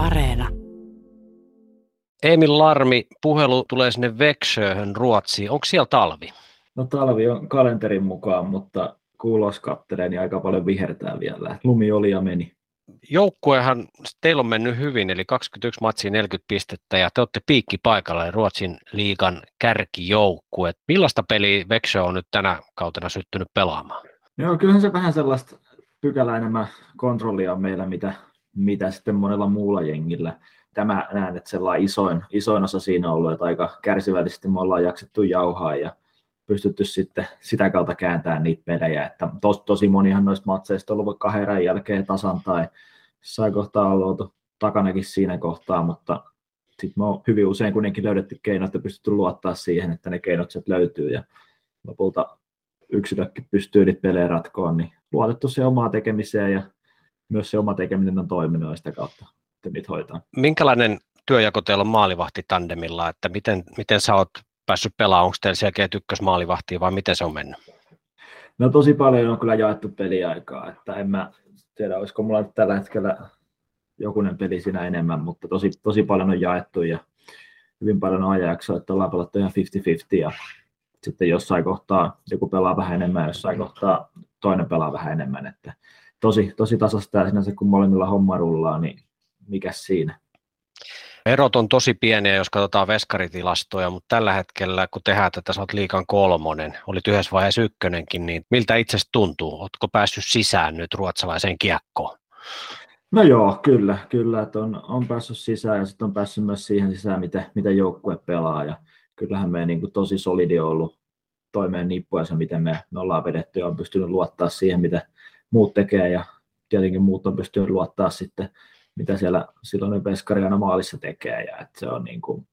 Areena. Emil Larmi, puhelu tulee sinne Växjöhön Ruotsiin. Onko siellä talvi? No talvi on kalenterin mukaan, mutta kuulos kattelee, niin aika paljon vihertää vielä. Lumi oli ja meni. Joukkuehan, teillä on mennyt hyvin, eli 21 matsia 40 pistettä, ja te olette piikki paikalla, eli Ruotsin liigan kärkijoukkue. Millaista peliä Växjö on nyt tänä kautena syttynyt pelaamaan? Joo, kyllähän se vähän sellaista pykälä enemmän kontrollia on meillä, mitä, mitä sitten monella muulla jengillä. Tämä näen, että sellainen isoin, isoin osa siinä on ollut, että aika kärsivällisesti me ollaan jaksettu jauhaa ja pystytty sitten sitä kautta kääntämään niitä pelejä. Että tos, tosi monihan noista matseista on ollut kahden jälkeen tasan tai jossain kohtaa on oltu takanakin siinä kohtaa, mutta sitten me on hyvin usein kuitenkin löydetty keinot ja pystytty luottaa siihen, että ne keinot sieltä löytyy ja lopulta yksilökin pystyy niitä pelejä ratkoon, niin luotettu se omaa tekemiseen ja myös se oma tekeminen on toiminut ja sitä kautta että niitä hoitaa. Minkälainen työjako teillä on maalivahtitandemilla, että miten, miten sä oot päässyt pelaamaan, onko teillä selkeä ykkösmaalivahtia vai miten se on mennyt? No tosi paljon on kyllä jaettu peliaikaa, että en mä tiedä, olisiko mulla nyt tällä hetkellä jokunen peli siinä enemmän, mutta tosi, tosi paljon on jaettu ja hyvin paljon on ajanjaksoa, että ollaan pelattu ihan 50-50 ja sitten jossain kohtaa joku pelaa vähän enemmän, jossain kohtaa toinen pelaa vähän enemmän, että tosi, tosi tasasta ja sinänsä kun molemmilla homma rullaa, niin mikä siinä. Erot on tosi pieniä, jos katsotaan veskaritilastoja, mutta tällä hetkellä, kun tehdään tätä, sä oot liikan kolmonen, oli yhdessä vaiheessa ykkönenkin, niin miltä itsestä tuntuu? Oletko päässyt sisään nyt ruotsalaiseen kiekkoon? No joo, kyllä, kyllä, että on, on päässyt sisään ja sitten on päässyt myös siihen sisään, miten, miten joukkue pelaa ja kyllähän me niin kuin tosi solidi on ollut toimeen nippuessa, miten me, me ollaan vedetty ja on pystynyt luottaa siihen, mitä muut tekee ja tietenkin muut on pystynyt luottaa sitten mitä siellä silloin Veskari aina maalissa tekee. Ja että se on niin kuin,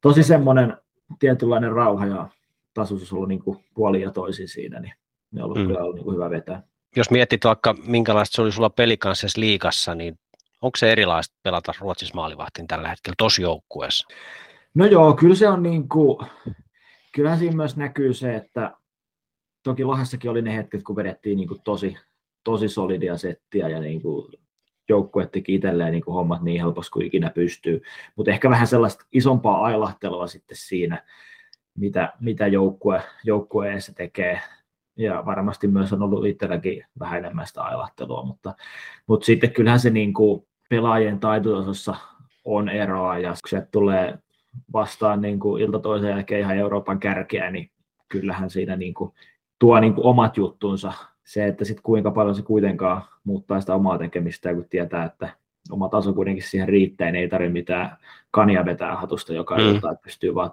tosi semmoinen tietynlainen rauha ja tasoisuus ollut niin kuin puoli ja toisin siinä, niin ne on ollut mm. kyllä ollut niin kuin hyvä vetää. Jos mietit vaikka minkälaista se oli sulla pelikansses liigassa, niin onko se erilaista pelata Ruotsissa maalivahtin tällä hetkellä tosi joukkueessa? No joo, kyllä se on niin kuin, kyllähän siinä myös näkyy se, että toki Lahdessakin oli ne hetket, kun vedettiin niin kuin tosi, tosi solidia settiä ja niin kuin joukkue teki itselleen niin kuin hommat niin helposti kuin ikinä pystyy. Mutta ehkä vähän sellaista isompaa ailahtelua sitten siinä, mitä, mitä joukkue, joukkueessa tekee. Ja varmasti myös on ollut itselläkin vähän enemmän sitä ailahtelua, mutta, mutta sitten kyllähän se niin kuin pelaajien taitotasossa on eroa, ja kun se tulee vastaan niin kuin ilta toisen jälkeen ihan Euroopan kärkeä, niin kyllähän siinä niin kuin tuo niin kuin omat juttunsa se, että sitten kuinka paljon se kuitenkaan muuttaa sitä omaa tekemistä, kun tietää, että oma taso kuitenkin siihen riittää, niin ei tarvitse mitään kania vetää hatusta joka mm. ilta, että pystyy vaan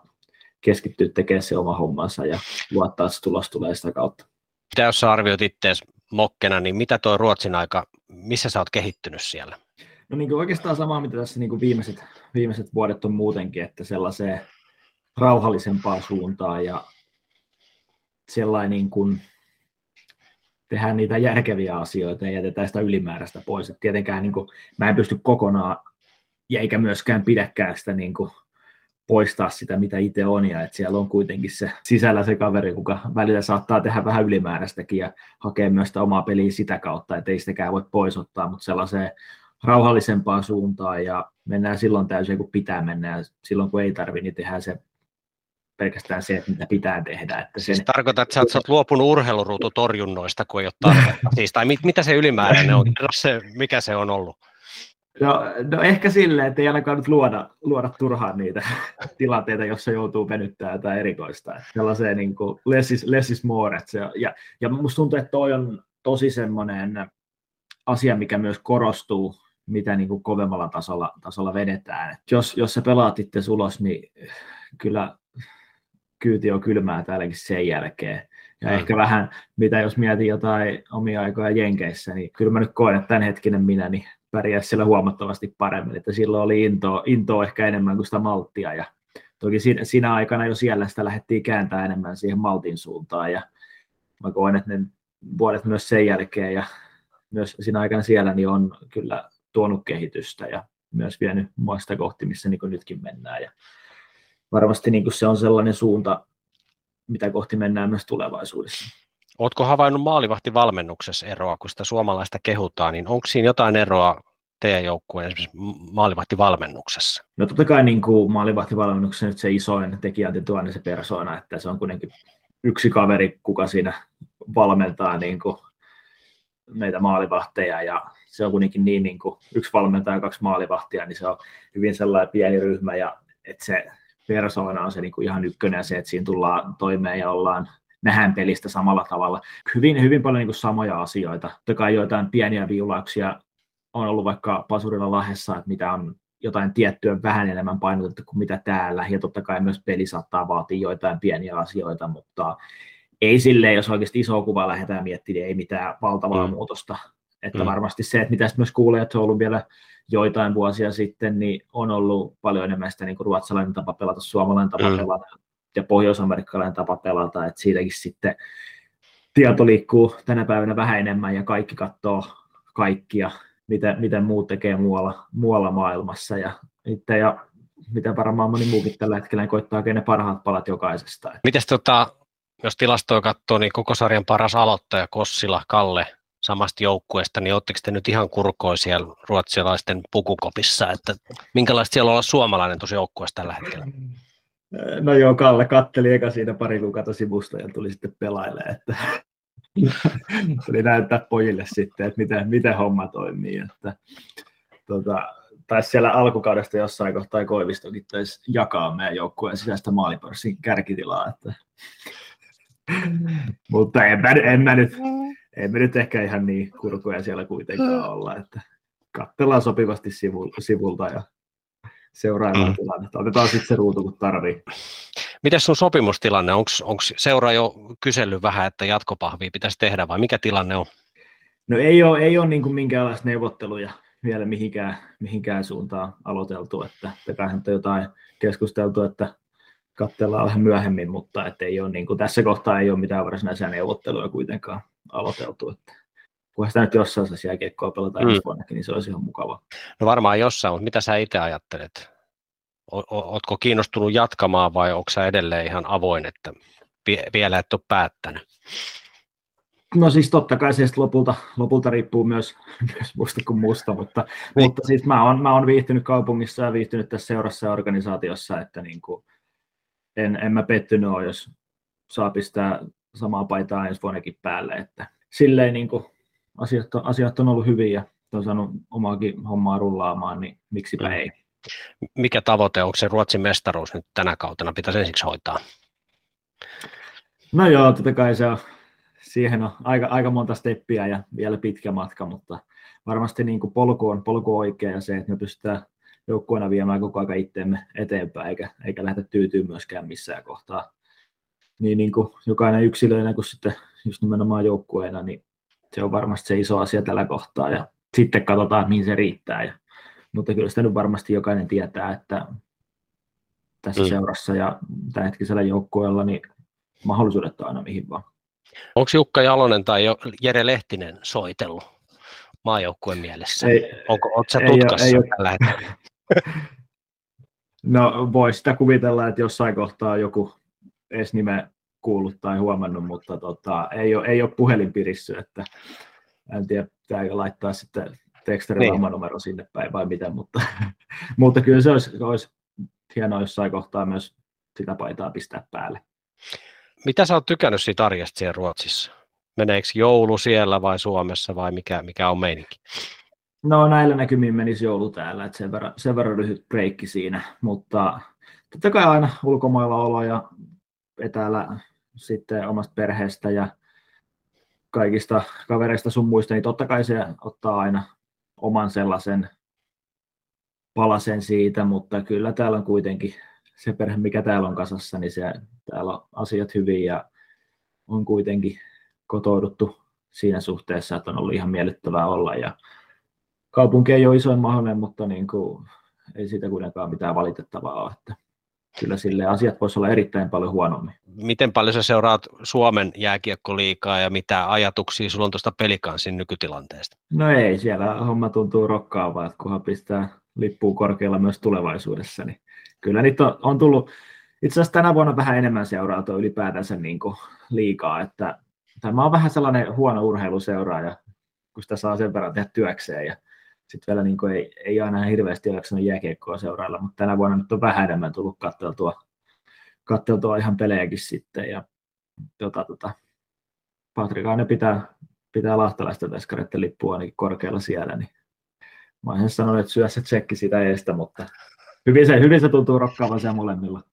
keskittyä tekemään se oma hommansa ja luottaa, että se tulos tulee sitä kautta. Mitä jos sä arvioit itseäsi mokkena, niin mitä tuo Ruotsin aika, missä sä oot kehittynyt siellä? No niin kuin oikeastaan sama, mitä tässä niin kuin viimeiset, viimeiset vuodet on muutenkin, että sellaiseen rauhallisempaan suuntaan ja sellainen niin kuin, tehdään niitä järkeviä asioita ja jätetään sitä ylimääräistä pois. Et tietenkään niin kuin, mä en pysty kokonaan, ja eikä myöskään pidäkään sitä niin kuin, poistaa sitä, mitä itse on, ja että siellä on kuitenkin se sisällä se kaveri, joka välillä saattaa tehdä vähän ylimääräistäkin ja hakea myös sitä omaa peliä sitä kautta, että ei sitäkään voi poisottaa, mutta sellaiseen rauhallisempaan suuntaan. Ja mennään silloin täysin, kun pitää mennä. Ja silloin kun ei tarvitse, niin tehdään se pelkästään se, että mitä pitää tehdä. Että sen... Siis tarkoitat, että sä oot luopunut urheiluruututorjunnoista, kun ei ole tarvetta. siis, tai mit, mitä se ylimääräinen on? Se, mikä se on ollut? No, no ehkä silleen, että ei ainakaan nyt luoda, luoda turhaan niitä tilanteita, jossa joutuu venyttämään tai erikoista. Sellaiseen niin kuin less is, less is more. Että se, ja, ja musta tuntuu, että toi on tosi semmoinen asia, mikä myös korostuu, mitä niin kuin kovemmalla tasolla, tasolla vedetään. Et jos, jos sä pelaat itse ulos, niin kyllä kyyti on kylmää täälläkin sen jälkeen. Ja mm. ehkä vähän, mitä jos mietin jotain omia aikoja Jenkeissä, niin kyllä mä nyt koen, että tämänhetkinen minä niin pärjäisi siellä huomattavasti paremmin. Että silloin oli intoa, intoa ehkä enemmän kuin sitä malttia. Ja toki siinä, siinä aikana jo siellä sitä lähdettiin kääntää enemmän siihen maltin suuntaan. Ja mä koen, että ne vuodet myös sen jälkeen ja myös siinä aikana siellä niin on kyllä tuonut kehitystä ja myös vienyt mua sitä kohti, missä niin nytkin mennään. Ja varmasti niin kuin se on sellainen suunta, mitä kohti mennään myös tulevaisuudessa. Oletko havainnut maalivahtivalmennuksessa eroa, kun sitä suomalaista kehutaan, niin onko siinä jotain eroa teidän joukkueen esimerkiksi maalivahtivalmennuksessa? No totta kai niin kuin maalivahtivalmennuksessa nyt se isoin tekijä on tuonne se persoona, että se on kuitenkin yksi kaveri, kuka siinä valmentaa niin kuin meitä maalivahteja ja se on kuitenkin niin, niin kuin yksi valmentaja ja kaksi maalivahtia, niin se on hyvin sellainen pieni ryhmä ja että se persoona on se niin kuin ihan ykkönen ja se, että siinä tullaan toimeen ja ollaan nähdään pelistä samalla tavalla. Hyvin, hyvin paljon niin kuin samoja asioita. Totta kai joitain pieniä viulauksia on ollut vaikka Pasurilla Lahdessa, että mitä on jotain tiettyä vähän enemmän painotettu kuin mitä täällä, ja totta kai myös peli saattaa vaatia joitain pieniä asioita, mutta ei silleen, jos oikeasti iso kuva lähdetään miettimään, niin ei mitään valtavaa mm. muutosta. Että mm. varmasti se, että mitä myös kuulee, että se on ollut vielä joitain vuosia sitten, niin on ollut paljon enemmän sitä niin kuin ruotsalainen tapa pelata, suomalainen tapa mm. pelata ja pohjoisamerikkalainen tapa pelata, että siitäkin sitten tieto liikkuu tänä päivänä vähän enemmän ja kaikki katsoo kaikkia, miten, miten muut tekee muualla, muualla maailmassa ja itse ja miten varmaan moni muukin tällä hetkellä niin koittaa ne parhaat palat jokaisesta. Mites tota, jos tilastoja katsoo, niin koko sarjan paras aloittaja Kossila, Kalle, samasta joukkueesta, niin oletteko te nyt ihan kurkoja siellä ruotsalaisten pukukopissa, että minkälaista siellä olla suomalainen tuossa joukkueessa tällä hetkellä? No joo, Kalle katteli eka siinä pari kuukautta sivusta ja tuli sitten pelailemaan, että tuli näyttää pojille sitten, että miten, miten homma toimii. Että, tota, taisi siellä alkukaudesta jossain kohtaa Koivistokin taisi jakaa meidän joukkueen sisäistä maalipörssin kärkitilaa. Että. Mutta en mä, en, mä nyt, en mä nyt ehkä ihan niin kurkoja siellä kuitenkaan olla, että katsellaan sopivasti sivulta ja seuraavaa mm. tilannetta. Otetaan sitten se ruutu, kun tarvii. Miten sun sopimustilanne? Onko seura jo kysellyt vähän, että jatkopahvia pitäisi tehdä vai mikä tilanne on? No ei ole, ei ole niin kuin minkäänlaista neuvotteluja vielä mihinkään, mihinkään suuntaan aloiteltu, että on jotain keskusteltu, että katsellaan vähän myöhemmin, mutta että ei ole, niin kuin, tässä kohtaa ei ole mitään varsinaisia neuvotteluja kuitenkaan aloiteltu. Että kun sitä nyt jossain saisi jääkiekkoa pelata mm. ensi vuonnakin, niin se olisi ihan mukava. No varmaan jossain, mutta mitä sä itse ajattelet? Oletko kiinnostunut jatkamaan vai onko sä edelleen ihan avoin, että vielä et ole päättänyt? No siis totta kai se lopulta, lopulta riippuu myös, myös musta kuin musta, mutta, niin. mutta siis mä oon, mä oon viihtynyt kaupungissa ja viihtynyt tässä seurassa ja organisaatiossa, että niin kuin en, en mä pettynyt ole, jos saa pistää samaa paitaa ensi vuonnakin päälle, että silleen niin kuin asiat, on, asiat on ollut hyviä ja on saanut omaakin hommaa rullaamaan, niin miksipä mm. ei. Mikä tavoite, onko se Ruotsin mestaruus nyt tänä kautena, pitäisi ensiksi hoitaa? No joo, totta kai se on, siihen on aika, aika monta steppiä ja vielä pitkä matka, mutta varmasti niin kuin polku, on, polku oikea ja se, että me pystytään joukkueena viemään koko ajan itteemme eteenpäin, eikä, eikä lähdetä tyytyä myöskään missään kohtaa. Niin, niin kuin jokainen yksilöinä kuin sitten just nimenomaan joukkueena, niin se on varmasti se iso asia tällä kohtaa ja sitten katsotaan, mihin se riittää. Ja, mutta kyllä sitä nyt varmasti jokainen tietää, että tässä mm. seurassa ja tämänhetkisellä joukkueella niin mahdollisuudet on aina mihin vaan. Onko Jukka Jalonen tai Jere Lehtinen soitellut maajoukkueen mielessä? Ei, Onko, oletko sä tutkassa ei, ei tällä hetkellä? No voi sitä kuvitella, että jossain kohtaa joku edes nime kuullut tai huomannut, mutta tota, ei, ole, ei ole puhelin pirissy, että en tiedä, pitääkö laittaa sitten tekstarin niin. numero sinne päin vai mitä, mutta, mutta kyllä se olisi, olisi hienoa jossain kohtaa myös sitä paitaa pistää päälle. Mitä sä oot tykännyt siitä arjesta siellä Ruotsissa? Meneekö joulu siellä vai Suomessa vai mikä, mikä on meininki? No näillä näkymin menisi joulu täällä, että sen verran, sen verran lyhyt breikki siinä, mutta totta kai aina ulkomailla olo ja etäällä sitten omasta perheestä ja kaikista kavereista sun muista, niin totta kai se ottaa aina oman sellaisen palasen siitä, mutta kyllä täällä on kuitenkin se perhe, mikä täällä on kasassa, niin se, täällä on asiat hyvin ja on kuitenkin kotouduttu siinä suhteessa, että on ollut ihan miellyttävää olla ja kaupunki ei ole isoin mahdollinen, mutta niin kuin, ei siitä kuitenkaan mitään valitettavaa ole. Että kyllä sille asiat voisi olla erittäin paljon huonommin. Miten paljon sä seuraat Suomen jääkiekkoliikaa ja mitä ajatuksia sulla on tuosta pelikansin nykytilanteesta? No ei, siellä homma tuntuu rokkaavaa, että kunhan pistää lippuun korkealla myös tulevaisuudessa, niin kyllä niitä on, on tullut itse asiassa tänä vuonna vähän enemmän tuo ylipäätänsä niin kuin liikaa, että tämä on vähän sellainen huono urheiluseuraaja, kun sitä saa sen verran tehdä työkseen ja sitten vielä niin kuin ei, ei aina hirveästi jaksanut jääkiekkoa seurailla, mutta tänä vuonna nyt on vähän enemmän tullut katteltua, katteltua ihan pelejäkin sitten. Ja, tota, tota, Patrik Aine pitää, pitää lahtalaista veskareiden lippua ainakin korkealla siellä, niin mä olisin sanonut, että syö se tsekki sitä eestä, mutta hyvin se, hyvin se tuntuu rokkaavan siellä molemmilla.